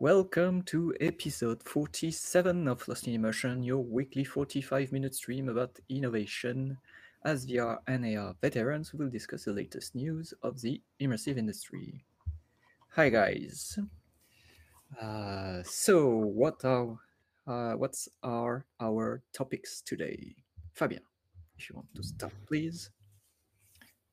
Welcome to episode 47 of Lost in Immersion, your weekly 45 minute stream about innovation. As VR and AR veterans, we will discuss the latest news of the immersive industry. Hi, guys. Uh, so, what are uh, what's are our topics today? Fabien, if you want to start, please.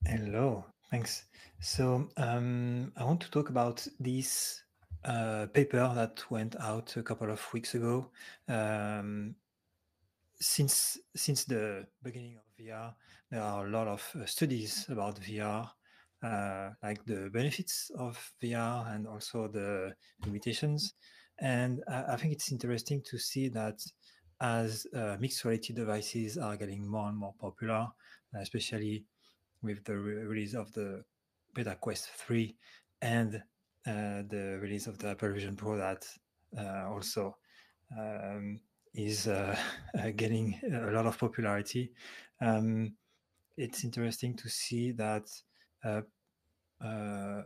Hello, thanks. So um, I want to talk about this uh, paper that went out a couple of weeks ago. Um, since since the beginning of VR, there are a lot of uh, studies about VR, uh, like the benefits of VR and also the limitations. And I, I think it's interesting to see that as uh, mixed reality devices are getting more and more popular, especially with the re- release of the Meta Quest 3 and the release of the Apple Vision Pro that uh, also um, is uh, getting a lot of popularity. Um, it's interesting to see that uh, uh,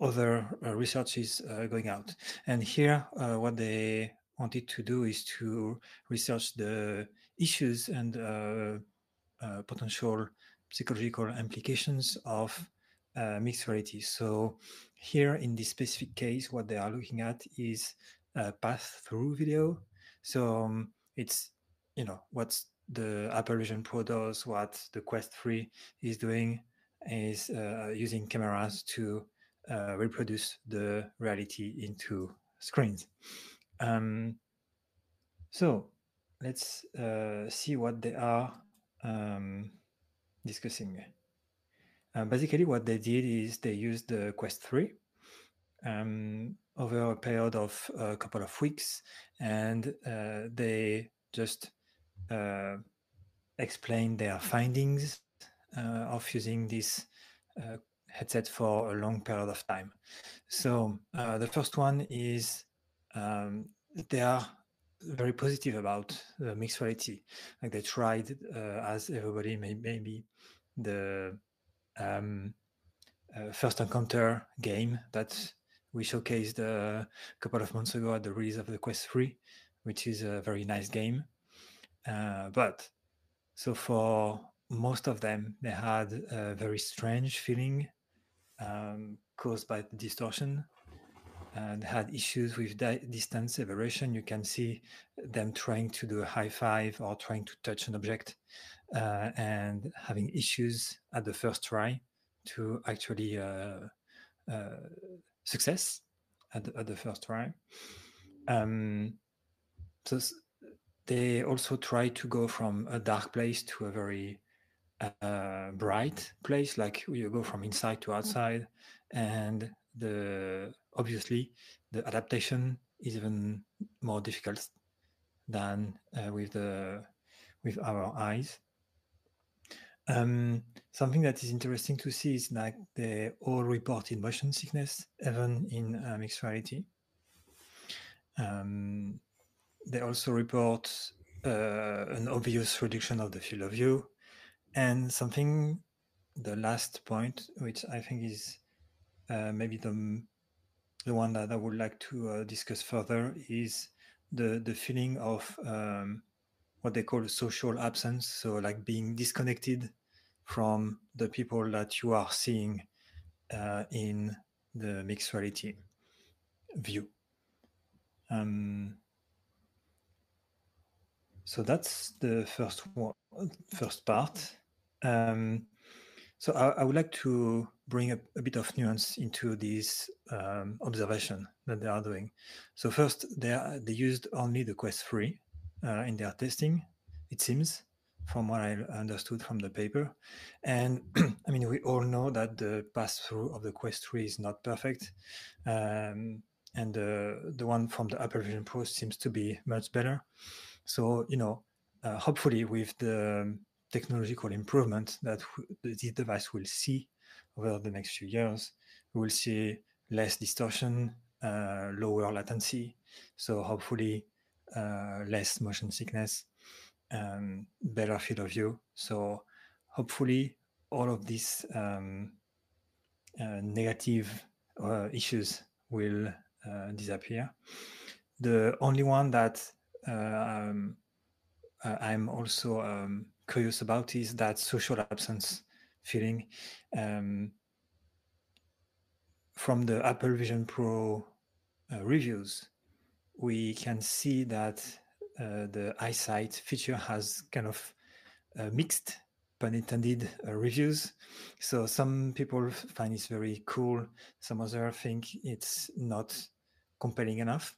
other uh, research is going out. And here, what they wanted to do is to research the issues and potential psychological implications of uh, mixed reality. So here in this specific case, what they are looking at is a pass-through video. So um, it's you know what's the Apple Vision Pro does, what the Quest 3 is doing is uh, using cameras to uh, reproduce the reality into screens. Um, so let's uh, see what they are um, discussing. Uh, basically, what they did is they used the Quest 3 um, over a period of a couple of weeks, and uh, they just uh, explained their findings uh, of using this uh, headset for a long period of time. So uh, the first one is um, they are very positive about the mixed reality. Like they tried, as everybody may, maybe the um, uh, first encounter game that we showcased a couple of months ago at the release of the Quest 3, which is a very nice game. Uh, but so for most of them, they had a very strange feeling um, caused by the distortion and had issues with di- distance evaluation. You can see them trying to do a high five or trying to touch an object uh, and having issues at the first try to actually uh, uh, success at the, at the first try. Um, so they also try to go from a dark place to a very uh, bright place, like you go from inside to outside, and the obviously the adaptation is even more difficult than uh, with the with our eyes. Um, something that is interesting to see is that they all reported motion sickness, even in uh, mixed reality. Um, they also report uh, an obvious reduction of the field of view, and something, the last point, which I think is uh, maybe the the one that I would like to uh, discuss further, is the the feeling of um, what they call social absence. So, like being disconnected from the people that you are seeing uh, in the mixed reality view. Um, so that's the first one, first part. Um, so I, I, would like to bring a, a, bit of nuance into this um, observation that they are doing. So first, they are, they used only the Quest 3 uh, in their testing, it seems, from what I understood from the paper. And I mean, we all know that the pass through of the Quest 3 is not perfect. Um, and the, the one from the Apple Vision Pro seems to be much better. So, you know, uh, hopefully with the technological improvement that this device will see over the next few years, we will see less distortion, uh, lower latency. So hopefully uh, less motion sickness, um, better field of view. So hopefully all of these um, uh, negative uh, issues will uh, disappear. The only one that uh, um, I'm also um, curious about is that social absence feeling. Um, from the Apple Vision Pro uh, reviews, we can see that uh, the eyesight feature has kind of uh, mixed, pun intended, uh, reviews. So some people find it's very cool. Some others think it's not compelling enough.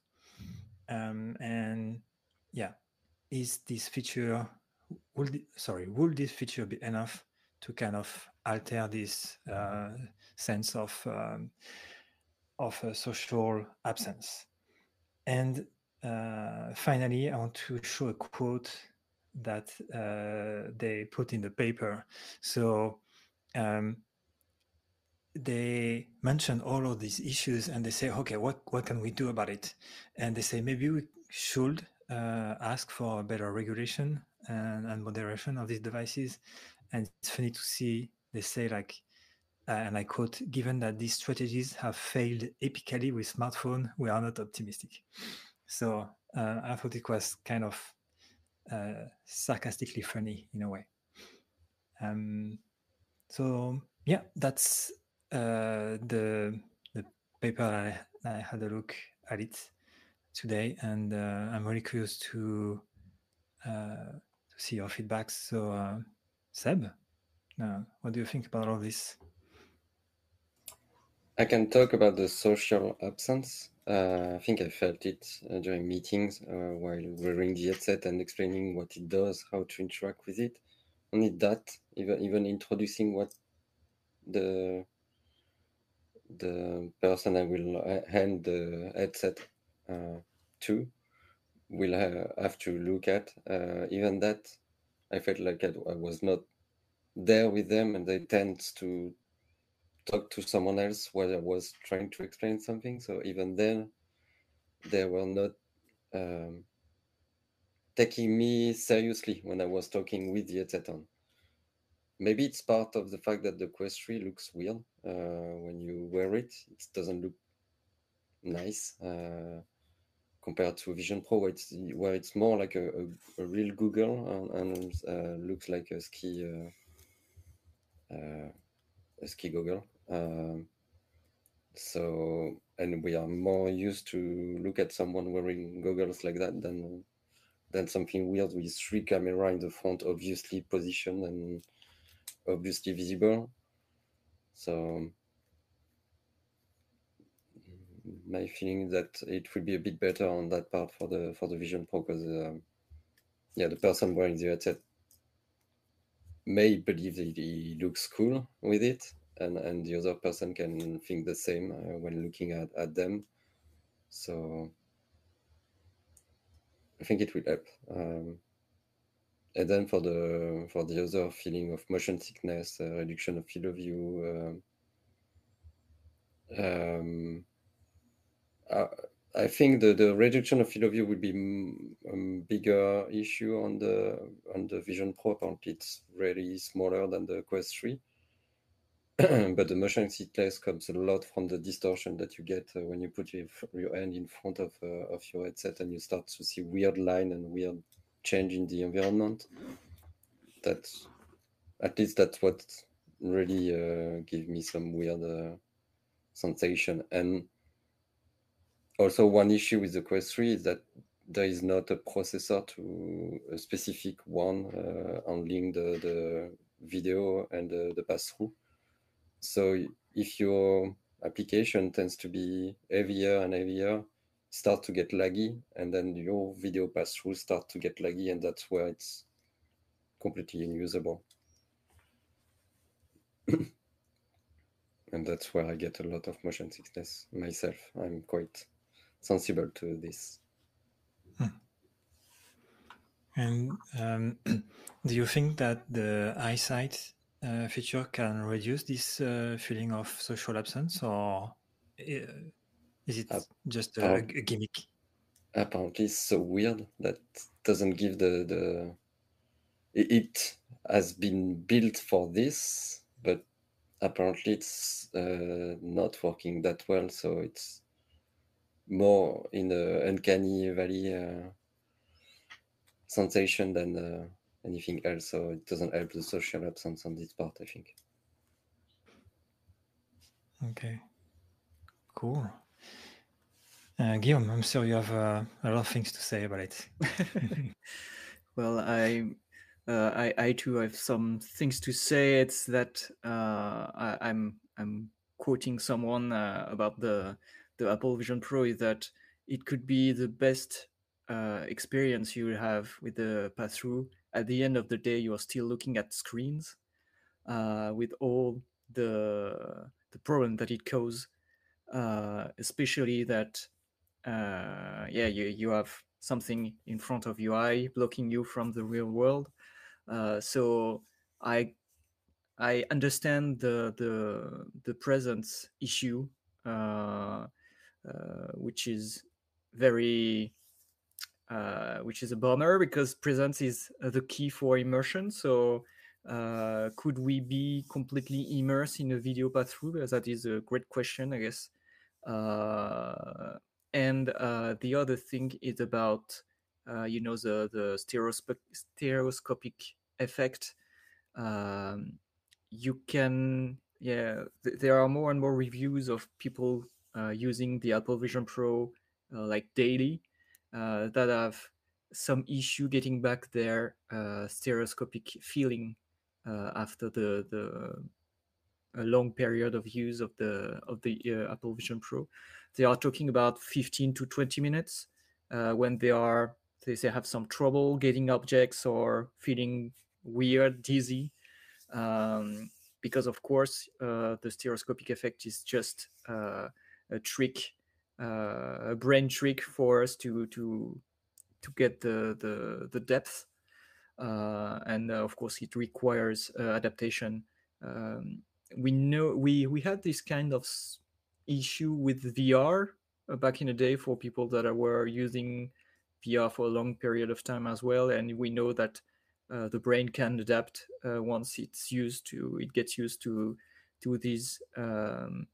Um, and yeah, is this feature would sorry would this feature be enough to kind of alter this uh, sense of um, of social absence. And uh, finally, I want to show a quote that uh, they put in the paper. So um, they mention all of these issues and they say, okay, what, what can we do about it? And they say maybe we should uh, ask for better regulation and, and moderation of these devices. And it's funny to see they say like uh, and I quote, given that these strategies have failed epically with smartphone, we are not optimistic. So uh, I thought it was kind of uh, sarcastically funny in a way. Um, so yeah, that's uh, the the paper I, I, had a look at it today, and uh, I'm really curious to uh, to see your feedback. So Seb, what do you think about all this? I can talk about the social absence. Uh, I think I felt it uh, during meetings uh, while wearing the headset and explaining what it does, how to interact with it. Only that, even even introducing what the the person I will uh, hand the headset uh, to will have to look at. Uh, even that, I felt like I, was not there with them, and they tend to talk to someone else while I was trying to explain something. So even then, they were not um, taking me seriously when I was talking with the headset on. Maybe it's part of the fact that the Quest 3 looks weird uh, when you wear it. It doesn't look nice uh, compared to Vision Pro, where it's, where it's more like a, a, a real goggle and, and uh, looks like a ski uh, uh, a ski goggle. Um, so, and we are more used to look at someone wearing goggles like that than than something weird with three camera in the front, obviously positioned and obviously visible. So, my feeling that it will be a bit better on that part for the for the Vision Pro because, um, yeah, the person wearing the headset may believe that he looks cool with it, and and the other person can think the same uh, when looking at, at them. So i think it will help. Um, and then for the for the other feeling of motion sickness uh, reduction of field of view uh, um, I, I think the, the reduction of field of view will be a um, bigger issue on the on the Vision Pro. Apparently, it's really smaller than the Quest 3 but the motion sickness comes a lot from the distortion that you get uh, when you put your, your hand in front of, uh, of your headset and you start to see weird line and weird change in the environment. That's at least that's what really uh, gave me some weird uh, sensation. And also one issue with the Quest 3 is that there is not a processor to a specific one uh, handling the, the video and the, the pass-through so if your application tends to be heavier and heavier, start to get laggy, and then your video pass through start to get laggy, and that's where it's completely unusable. and that's where I get a lot of motion sickness myself. I'm quite sensible to this. Hmm. And um, do you think that the eyesight uh, feature can reduce this uh, feeling of social absence, or uh, is it just a, a, gimmick? Apparently, it's so weird that doesn't give the the. It has been built for this, but apparently it's uh, not working that well. So it's more in a uncanny valley uh, sensation than uh, anything else. So it doesn't help the social absence on this part, I think. Okay, cool. Uh, Guillaume, I'm sure you have uh, a lot of things to say about it. well, I, uh, I, I too have some things to say. It's that uh, I, I'm, I'm quoting someone uh, about the, the Apple Vision Pro is that it could be the best uh, experience you will have with the pass through. At the end of the day, you are still looking at screens with all the the problem that it causes, especially that uh, yeah, you, you have something in front of your eye blocking you from the real world. Uh, so I I understand the the the presence issue, uh, uh, which is very uh, which is a bummer because presence is the key for immersion. So uh, could we be completely immersed in a video pass through? That is a great question, I guess. Uh, and uh, the other thing is about uh, you know the the stereoscopic stereoscopic effect. Um, you can yeah th- there are more and more reviews of people uh, using the Apple Vision Pro uh, like daily uh, that have some issue getting back their uh, stereoscopic feeling after the the a long period of use of the of the Apple Vision Pro. They are talking about 15 to 20 minutes uh, when they are they, say have some trouble getting objects or feeling weird dizzy um, because of course uh, the stereoscopic effect is just uh, a trick uh, a brain trick for us to to to get the the, the depth uh, and uh, of course it requires adaptation um, we know we we had this kind of issue with VR uh, back in the day for people that were using VR for a long period of time as well. And we know that uh, the brain can adapt uh, once it's used to it gets used to to these um,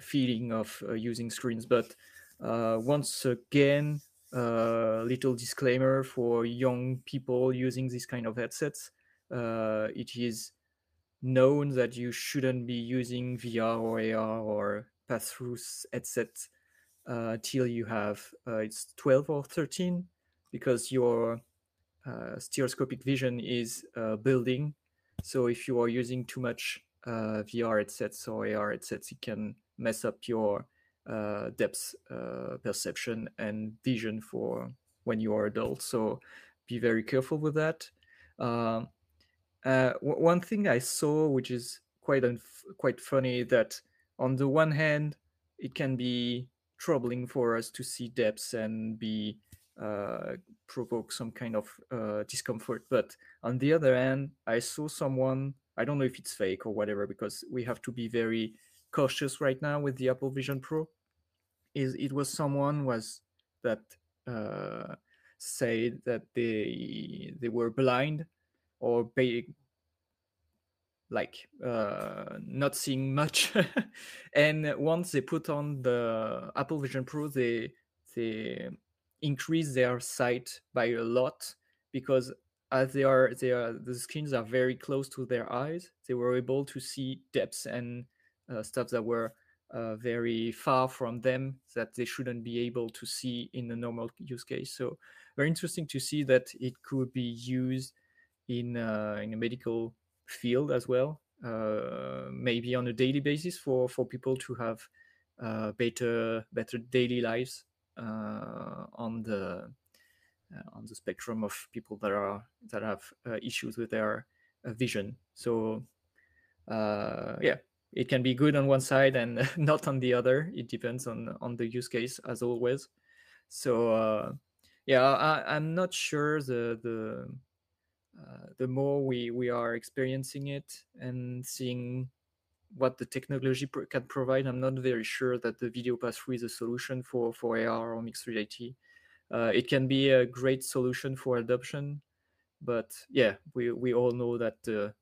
feeling of uh, using screens. But uh, once again, a uh, little disclaimer for young people using this kind of headsets: it is known that you shouldn't be using VR or AR or pass-through headset uh, till you have uh, it's 12 or 13 because your uh, stereoscopic vision is building. So if you are using too much VR headsets or AR headsets, it can mess up your uh, depth perception and vision for when you are adult. So be very careful with that. Um, one thing I saw, which is quite quite funny, that on the one hand, it can be troubling for us to see depths and be uh, provoke some kind of uh, discomfort. But on the other hand, I saw someone. I don't know if it's fake or whatever because we have to be very cautious right now with the Apple Vision Pro. Is it was someone was that uh, said that they they were blind or like uh, not seeing much. and once they put on the Apple Vision Pro, they they increase their sight by a lot because as they are they are the screens are very close to their eyes, they were able to see depths and stuff that were uh, very far from them that they shouldn't be able to see in a normal use case. So very interesting to see that it could be used in uh, in a medical field as well, uh, maybe on a daily basis for for people to have uh, better better daily lives uh, on the on the spectrum of people that are that have issues with their vision. So yeah, it can be good on one side and not on the other. It depends on on the use case as always. So uh, yeah, I, am not sure the the uh, the more we we are experiencing it and seeing what the technology can provide, I'm not very sure that the video pass through is a solution for for AR or mixed reality. Uh, it can be a great solution for adoption, but yeah, we we all know that the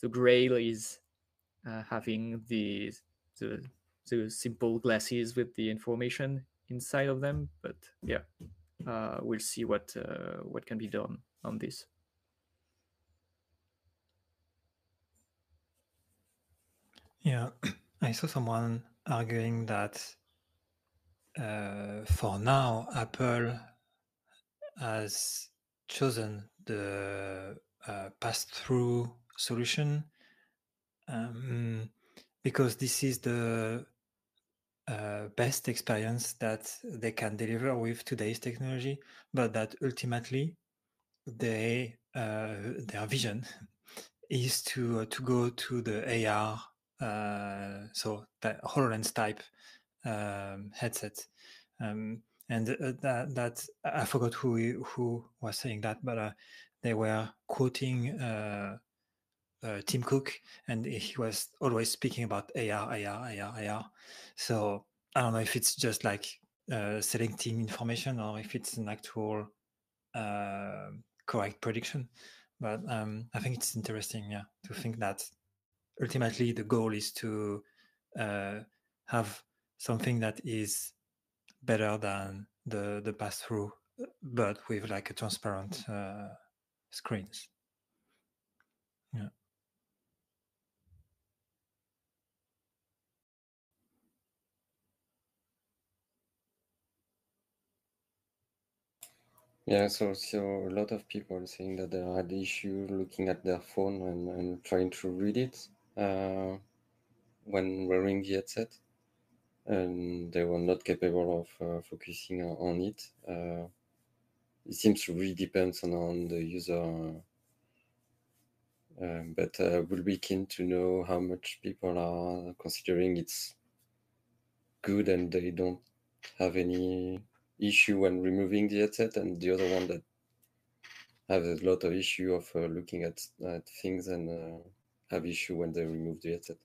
the grail is uh, having the, the the simple glasses with the information inside of them. But yeah, uh, we'll see what uh, what can be done on this. Yeah, I saw someone arguing that uh, for now, Apple has chosen the uh, pass-through solution um, because this is the uh, best experience that they can deliver with today's technology, but that ultimately they uh, their vision is to uh, to go to the AR, uh, so the Hololens type um, headset. Um, and uh, that, that I forgot who who was saying that, but uh, they were quoting uh, uh, Tim Cook, and he was always speaking about AR, AR, AR, AR. So I don't know if it's just like uh, selecting information or if it's an actual uh, correct prediction. But um, I think it's interesting, yeah, to think that ultimately the goal is to have something that is better than the the pass through, but with like a transparent uh, screens. Yeah. Yeah, so so a lot of people saying that they had issue looking at their phone and, and trying to read it uh, when wearing the headset and they were not capable of uh, focusing on it. Uh, it seems to really depends on, on the user. Uh, but uh, we'll be keen to know how much people are considering it's good and they don't have any issue when removing the headset, and the other one that have a lot of issue of uh, looking at, at things and uh, have issue when they remove the headset.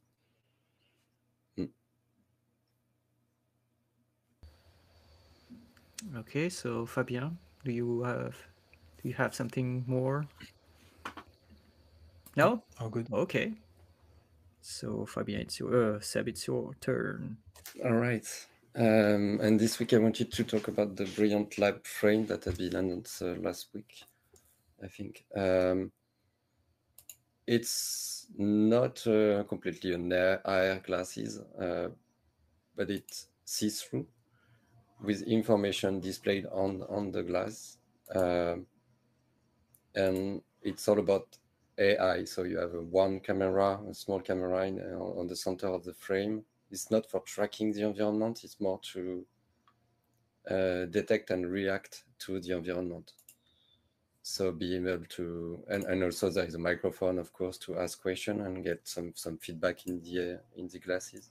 Okay, so Fabien, do you have do you have something more? No? Oh, good. Okay. So Fabien, it's your uh, Seb, it's your turn. All right. Um, and this week I wanted to talk about the Brilliant Lab frame that had been announced uh, last week, I think. Um, it's not uh, completely an AR glasses, uh, but it sees through with information displayed on on the glass um, and it's all about AI. So you have a one camera, a small camera in, uh, on the center of the frame. It's not for tracking the environment. It's more to uh, detect and react to the environment. So being able to, and, and also there is a microphone, of course, to ask question and get some some feedback in the in the glasses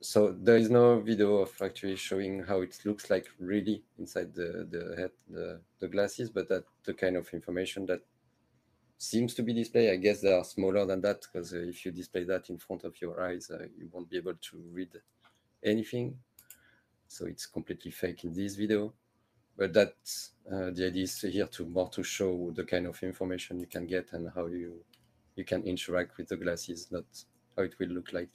so there is no video of actually showing how it looks like really inside the the head the, the glasses but that the kind of information that seems to be displayed i guess they are smaller than that because uh, if you display that in front of your eyes uh, you won't be able to read anything. So it's completely fake in this video. But that uh, the idea is here to more to show the kind of information you can get and how you you can interact with the glasses not how it will look like.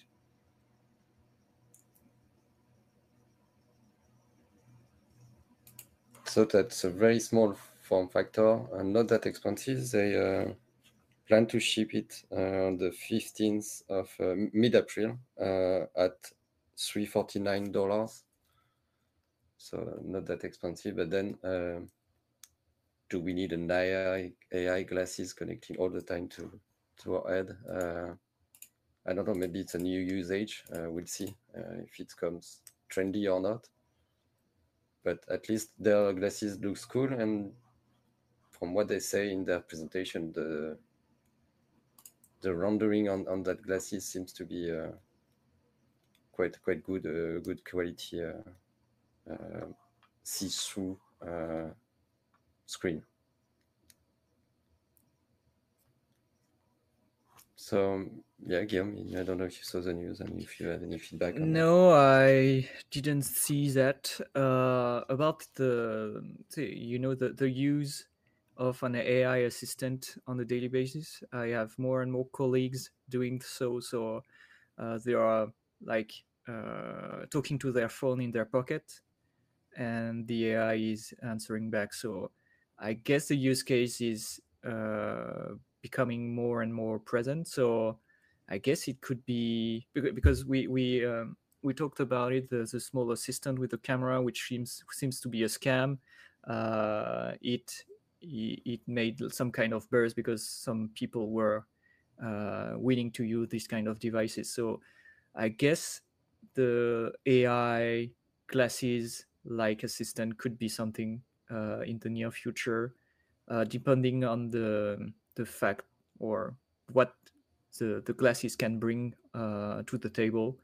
So that's a very small form factor and not that expensive. They uh, plan to ship it uh, on the 15th of uh, mid-April uh, at $349. So not that expensive, but then uh, do we need an AI, AI glasses connecting all the time to, to our head? Uh, I don't know, maybe it's a new usage. we'll see if it comes trendy or not but at least their glasses looks cool and from what they say in their presentation the the rendering on, on that glasses seems to be uh, quite quite good uh, good quality uh, uh see-through uh, screen So yeah, Guillaume, I don't know if you saw the news and if you had any feedback. no, that. I didn't see that. Uh, about the, you know, the the use of an AI assistant on a daily basis. I have more and more colleagues doing so. So uh, there are like uh, talking to their phone in their pocket, and the AI is answering back. So I guess the use case is uh, becoming more and more present. So I guess it could be because we we um, we talked about it the, the small assistant with the camera, which seems seems to be a scam. Uh, it it made some kind of buzz because some people were uh, willing to use these kind of devices. So I guess the AI glasses like assistant could be something uh, in the near future, uh, depending on the the fact or what the, the glasses can bring uh, to the table.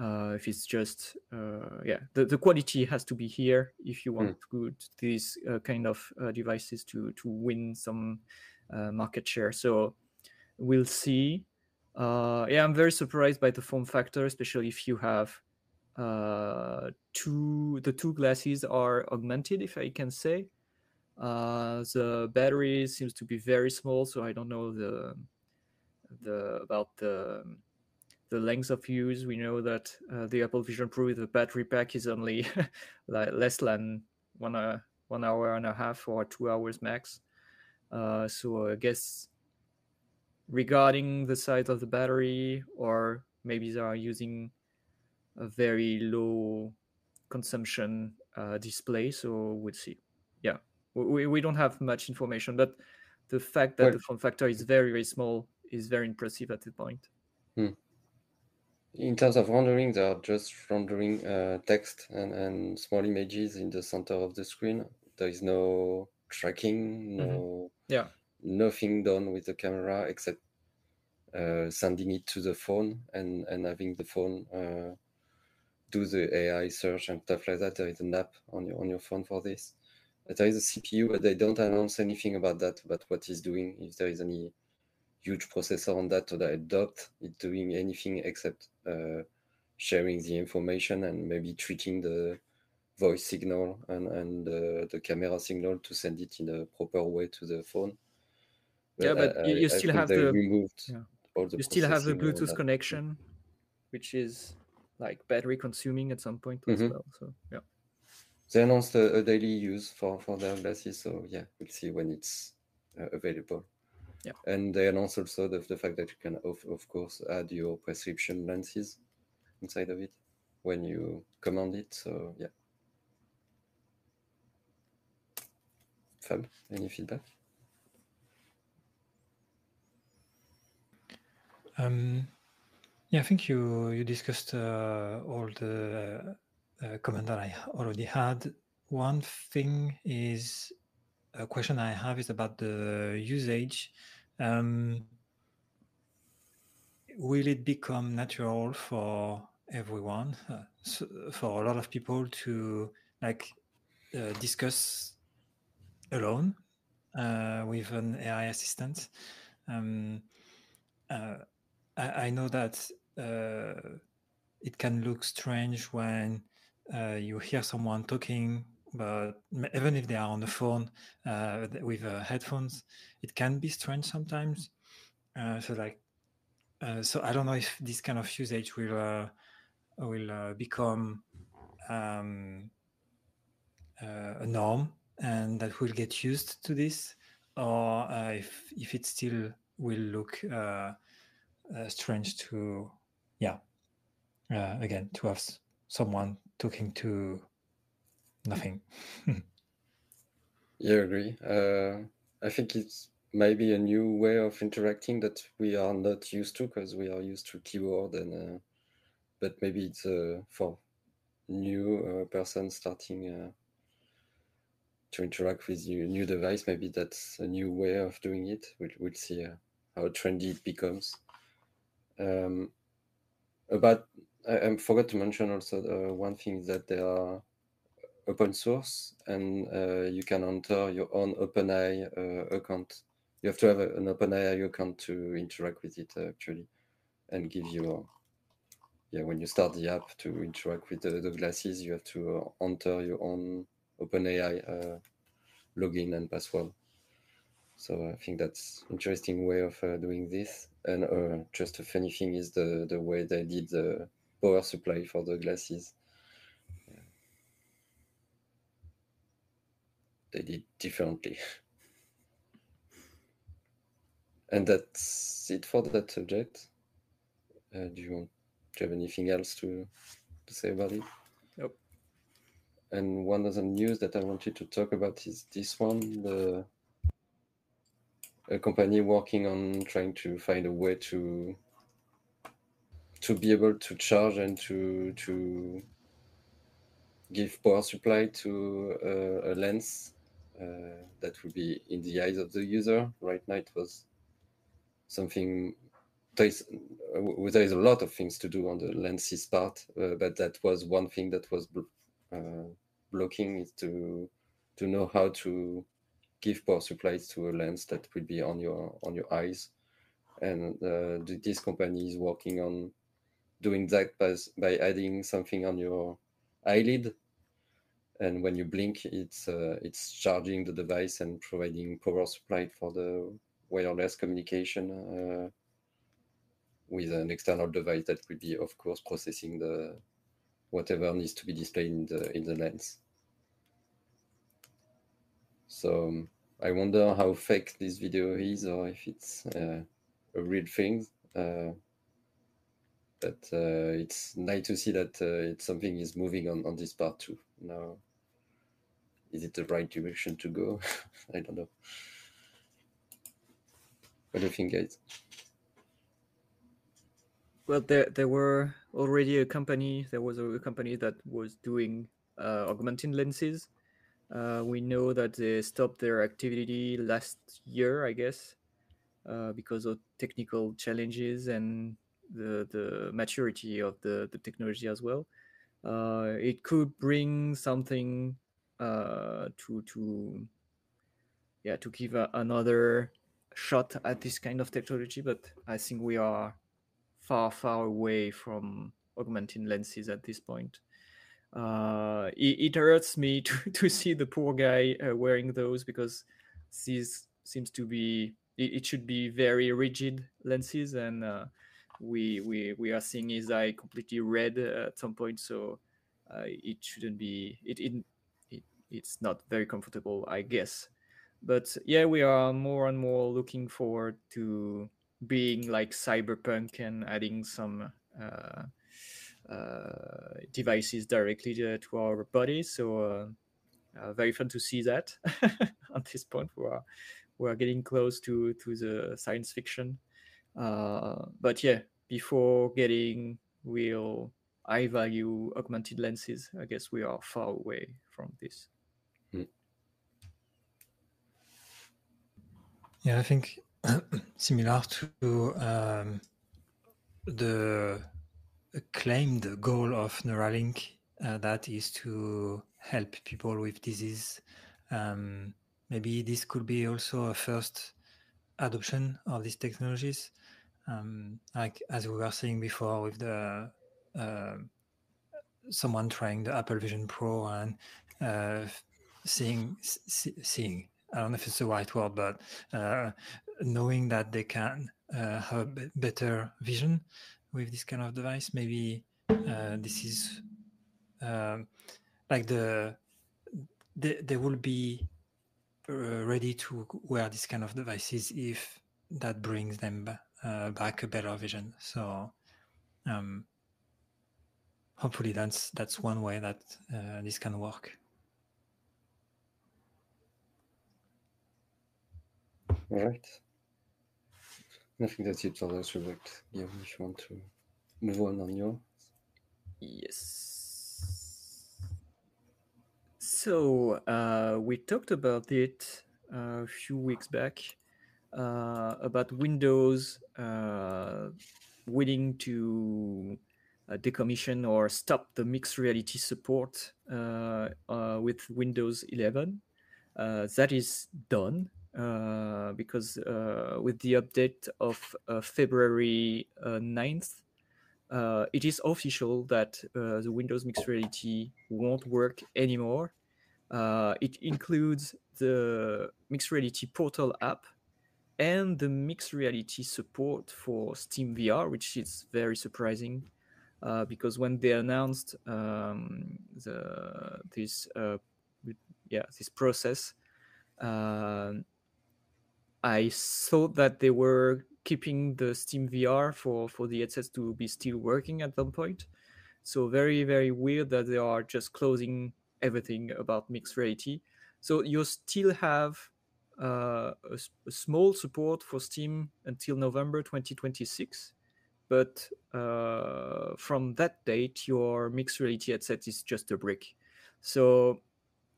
Uh, if it's just uh, yeah, the, the quality has to be here if you want mm. these uh, kind of devices to to win some market share. So we'll see. yeah, I'm very surprised by the form factor, especially if you have uh, two the two glasses are augmented if i can say uh, the battery seems to be very small so i don't know the the about the the length of use we know that uh, the apple vision pro with the battery pack is only like less than one uh, one hour and a half or two hours max uh, so i guess regarding the size of the battery or maybe they are using a very low consumption uh, display. So we'll see. Yeah, we, we don't have much information, but the fact that well, the form factor is very very small is very impressive at the point. Hmm. In terms of rendering, they are just rendering uh, text and, and small images in the center of the screen. There is no tracking, no mm-hmm. yeah, nothing done with the camera except uh, sending it to the phone and and having the phone uh, do the AI search and stuff like that. There is an app on your on your phone for this. But there is a CPU, but they don't announce anything about that, But what is doing. If there is any huge processor on that, that adopt it doing anything except uh, sharing the information and maybe tweaking the voice signal and and uh, the camera signal to send it in a proper way to the phone. But yeah, but I, you, still have the, yeah. the you still have the Bluetooth connection, which is like battery consuming at some point mm-hmm. as well. So yeah. They announced a, a, daily use for for their glasses, so yeah, we'll see when it's uh, available. Yeah. And they announced also the, the fact that you can of, of course add your prescription lenses inside of it when you command it. So yeah. Fab, any feedback? Um, yeah, I think you you discussed uh, all the uh, comment that I already had. One thing is a question I have is about the usage. Um, will it become natural for everyone, uh, so for a lot of people to like uh, discuss alone uh, with an AI assistant? Um, uh, I, I know that uh, it can look strange when uh, you hear someone talking, but even if they are on the phone uh, with uh, headphones, it can be strange sometimes. Uh, so like, uh, so I don't know if this kind of usage will will become um, a norm and that will get used to this, or if if it still will look uh, strange to yeah uh, again to have someone talking to nothing. Yeah I agree. Uh, i think it's maybe a new way of interacting that we are not used to because we are used to keyboard and uh, but maybe it's uh, for new uh, person starting uh, to interact with your new device maybe that's a new way of doing it. We'll, we'll see how trendy it becomes. Um, about I, I, forgot to mention also uh, one thing that there are open source and uh, you can enter your own OpenAI uh, account. You have to have an OpenAI account to interact with it actually, and give you yeah when you start the app to interact with the, the glasses you have to uh, enter your own openai login and password so I think that's interesting way of uh, doing this. And uh, just a funny thing is the the way they did the power supply for the glasses. They did differently. and that's it for that subject. Uh, do you want? Do you have anything else to to say about it? Nope. And one other news that I wanted to talk about is this one: the a company working on trying to find a way to to be able to charge and to to give power supply to uh, a lens uh, that will be in the eyes of the user. Right now, it was something. There is, uh, there is a lot of things to do on the lenses part, uh, but that was one thing that was uh, blocking is to to know how to give power supplies to a lens that will be on your on your eyes and uh, this company is working on doing that by, by adding something on your eyelid and when you blink it's uh, it's charging the device and providing power supply for the wireless communication uh, with an external device that will be of course processing the whatever needs to be displayed in the in the lens so um, I wonder how fake this video is or if it's uh, a real thing. Uh, but uh, it's nice to see that uh, it's something is moving on, on this part too. Now, is it the right direction to go? I don't know. What do you think, guys? Well, there there were already a company. There was a company that was doing uh, augmenting lenses uh, we know that they stopped their activity last year, I guess, uh, because of technical challenges and the the maturity of the, the technology as well. Uh, it could bring something uh, to to yeah to give a, another shot at this kind of technology, but I think we are far far away from augmenting lenses at this point. Uh, it, it, hurts me to, to see the poor guy uh, wearing those because these seems to be it, it should be very rigid lenses and uh, we we we are seeing his eye completely red at some point so uh, it shouldn't be it it it's not very comfortable i guess but yeah we are more and more looking forward to being like cyberpunk and adding some uh, uh, devices directly to, our body. So uh, uh, very fun to see that at this point. We are we are getting close to to the science fiction. but yeah, before getting real high value augmented lenses, I guess we are far away from this. Yeah, I think similar to um, the claimed goal of Neuralink uh, that is to help people with disease. Um, maybe this could be also a first adoption of these technologies. Um, like as we were saying before with the uh, someone trying the Apple Vision Pro and uh, seeing seeing I don't know if it's the right word, but uh, knowing that they can uh, have better vision with this kind of device. Maybe uh, this is um, like the they, they will be uh, ready to wear this kind of devices if that brings them uh, back a better vision. So um, hopefully that's that's one way that uh, this can work. All right. I think that's it for the subject. Yeah, if you want to move on on yours. Yes. So uh, we talked about it uh, a few weeks back uh, about Windows uh, willing to uh, decommission or stop the mixed reality support with Windows 11. that is done. Uh, because uh, with the update of uh, February 9th, it is official that the Windows Mixed Reality won't work anymore. it includes the Mixed Reality Portal app and the mixed reality support for Steam VR, which is very surprising. uh, because when they announced um, the this uh, yeah this process, uh, I thought that they were keeping the Steam VR for for the headsets to be still working at some point. So very very weird that they are just closing everything about mixed reality. So you still have uh, a, a, small support for Steam until November 2026. But uh, from that date, your mixed reality headset is just a brick. So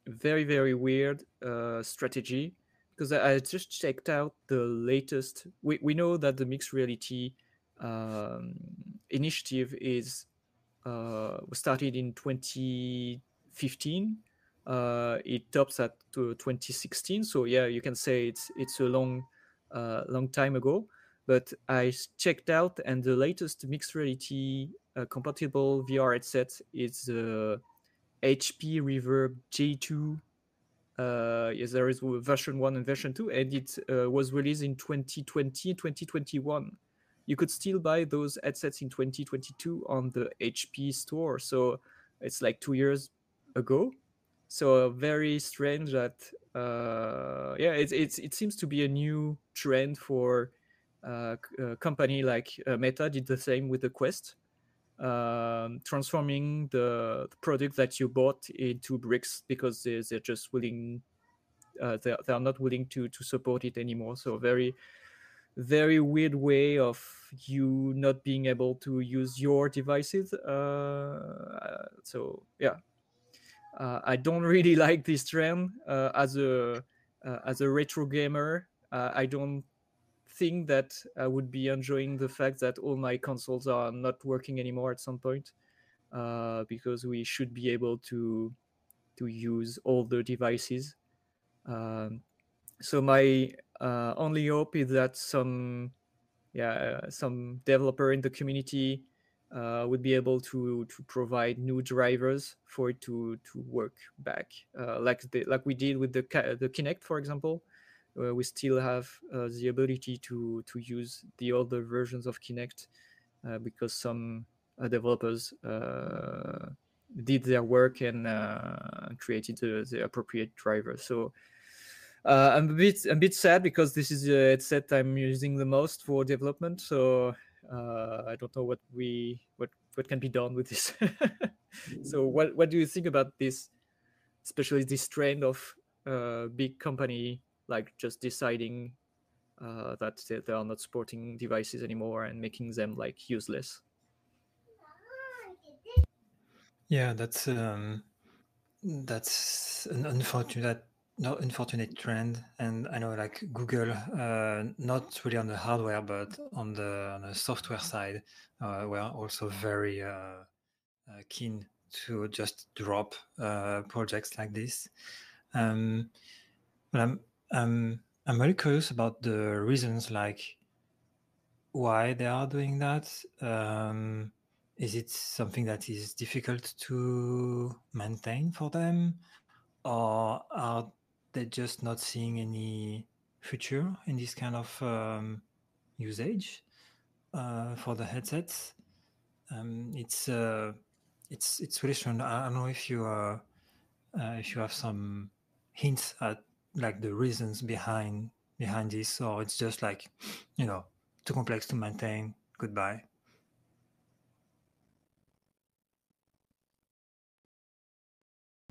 very, very weird uh, strategy because I, I, just checked out the latest. We, we know that the mixed reality um, initiative is uh, started in 2015 uh, it tops at 2016. So yeah, you can say it's it's a long, uh, long time ago. But I checked out, and the latest mixed reality uh, compatible VR headset is the HP Reverb G2. Uh, yes, there is version one and version two, and it uh, was released in 2020, 2021. You could still buy those headsets in 2022 on the HP store. So it's like two years ago so very strange that uh, yeah it, it, it seems to be a new trend for uh, a company like uh, meta did the same with the quest um, transforming the, product that you bought into bricks because they, they're just willing uh, they, they are not willing to to support it anymore so very very weird way of you not being able to use your devices uh, so yeah uh, I don't really like this trend uh, as a uh, as a retro gamer. Uh, I don't think that I would be enjoying the fact that all my consoles are not working anymore at some point, uh, because we should be able to to use all the devices. Um, so my uh, only hope is that some yeah some developer in the community uh, would be able to to provide new drivers for it to to work back, uh, like the, like we did with the the Kinect, for example. Uh, we still have uh, the ability to to use the older versions of Kinect uh, because some uh, developers did their work and created the, the appropriate driver. So. I'm a bit a bit sad because this is a headset I'm using the most for development. So uh, I don't know what we what what can be done with this. so what what do you think about this, especially this trend of uh, big company like just deciding uh, that they, they are not supporting devices anymore and making them like useless? Yeah, that's um, that's an unfortunate no unfortunate trend and i know like google uh, not really on the hardware but on the, on the software side uh, we're also very uh, uh, keen to just drop uh, projects like this um, but i'm i'm i'm really curious about the reasons like why they are doing that um, is it something that is difficult to maintain for them or are they're just not seeing any future in this kind of um, usage uh, for the headsets. Um, it's uh, it's it's really strange. I don't know if you uh, uh, if you have some hints at like the reasons behind behind this, or it's just like you know too complex to maintain. Goodbye.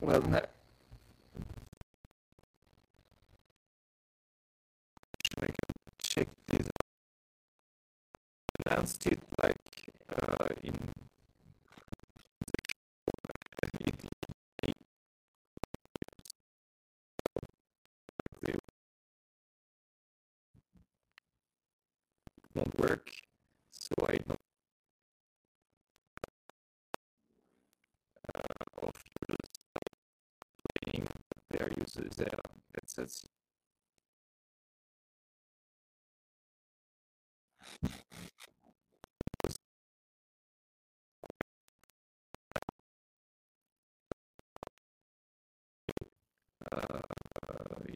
Well, I can check this it like uh, in won't work so I don't uh, of playing their users there headsets uh,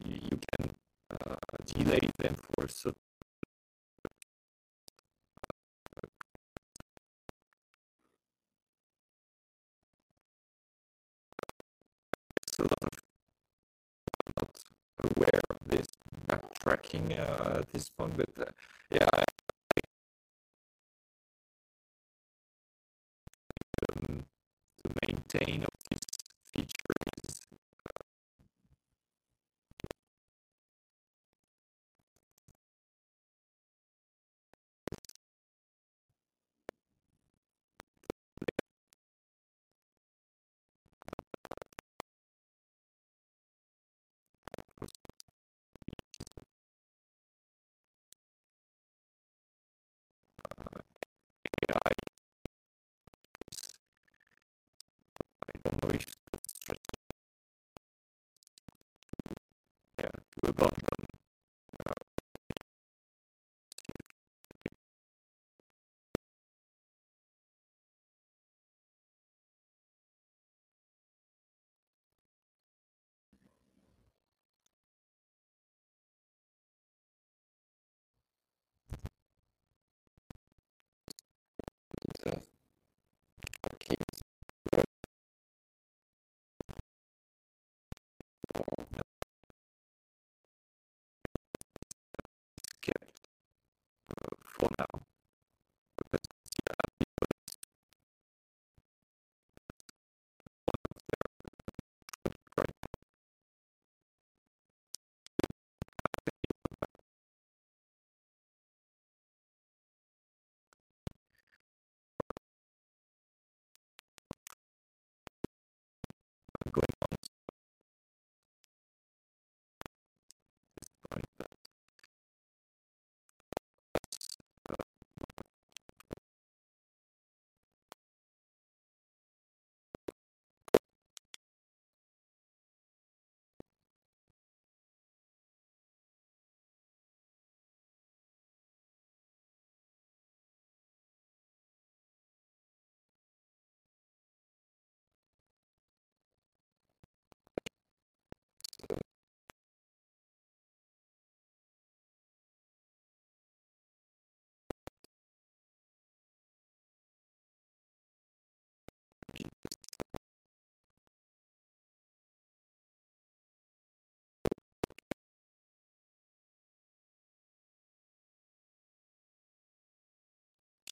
you, you, can uh, delay them for so aware of this backtracking uh, at this point, but uh, yeah. Um, to maintain the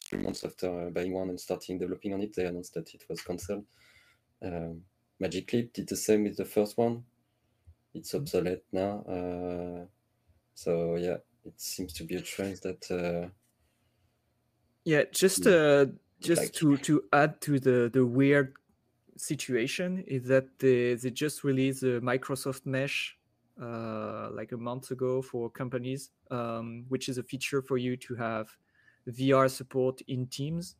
three months after uh, buying one and starting developing on it, they announced that it was cancelled. Um, Magic Leap did the same with the first one. It's obsolete now. Uh, so yeah, it seems to be a trend that uh, Yeah, just uh, just like- to to add to the the weird situation is that they they just released a Microsoft Mesh uh, like a month ago for companies, um, which is a feature for you to have VR support in Teams.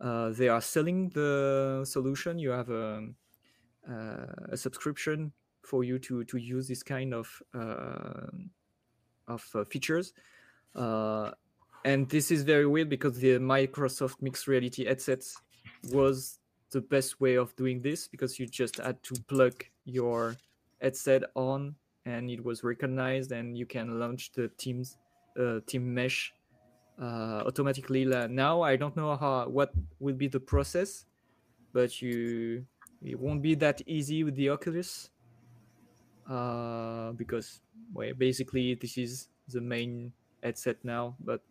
Uh, they are selling the solution. You have a, uh, a subscription for you to to use this kind of uh, of uh, features. Uh, and this is very weird because the Microsoft mixed reality headsets was the best way of doing this because you just had to plug your headset on and it was recognized and you can launch the teams uh, team mesh uh, automatically now i don't know how what will be the process but you it won't be that easy with the oculus uh, because well, basically this is the main headset now but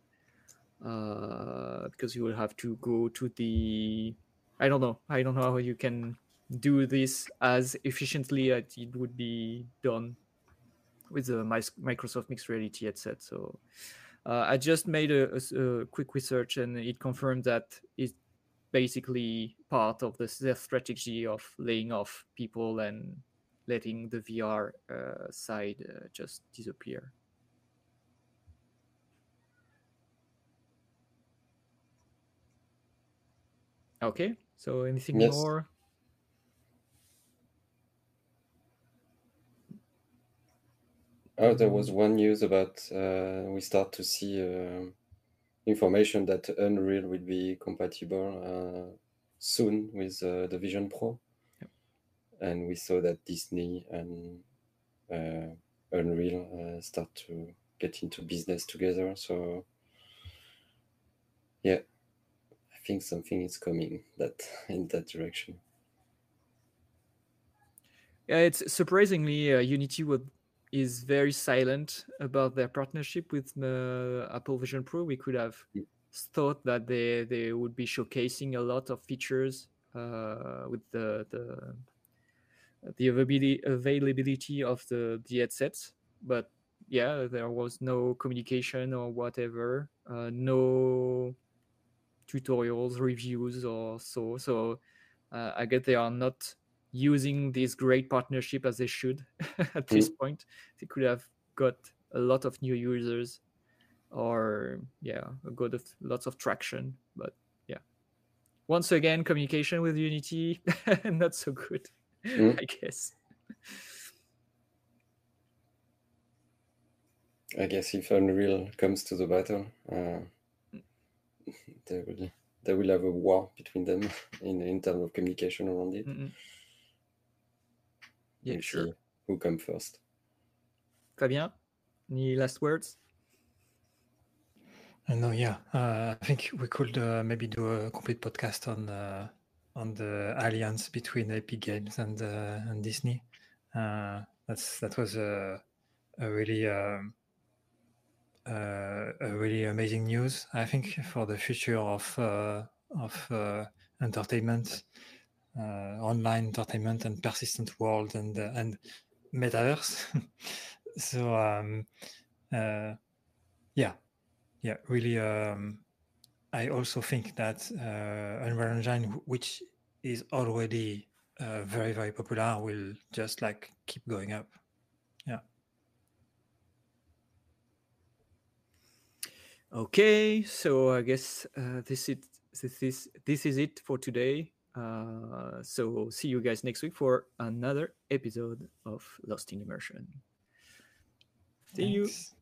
uh, because you will have to go to the i don't know. I don't know how you can do this as efficiently as it would be done with the microsoft mixed reality headset so uh, i just made a quick research and it confirmed that it's basically part of the, strategy of laying off people and letting the vr uh, side uh, just disappear okay so anything Yes. more Oh, there was one news about uh, we start to see uh, information that Unreal will be compatible uh, soon with uh, the Vision Pro, Yep. and we saw that Disney and uh, Unreal uh, start to get into business together. So, yeah, I think something is coming that in that direction. Yeah, it's surprisingly uh, Unity was is very silent about their partnership with uh, Apple Vision Pro. We could have Mm. thought that they they would be showcasing a lot of features uh, with the the the availability availability of the the headsets, but yeah, there was no communication or whatever, uh, no tutorials, reviews, or so. So uh, I guess they are not using this great partnership as they should at this point. They could have got a lot of new users, or yeah, got a lots of traction. But yeah, once again, communication with Unity not so good, Mm. I guess. I guess if Unreal comes to the battle, uh, they will they will have a war between them in in terms of communication around it. Mm-mm. Yeah, and sure. see who come first. Fabien, any last words? Uh, no, yeah. Uh, I think we could uh, maybe do a complete podcast on uh, on the alliance between Epic Games and uh, and Disney. Uh, that's that was a a really um, uh, a really amazing news. I think for the future of uh, of uh, entertainment, uh, online entertainment, and persistent world and uh, and metaverse. so um, uh, yeah, yeah, really. Um, I also think that uh, Unreal Engine, which is already uh, very very popular, will just like keep going up. Yeah. Okay, so I guess uh, this is this is this is it for today. Uh, so see you guys next week for another episode of Lost in Immersion. See you. Thanks.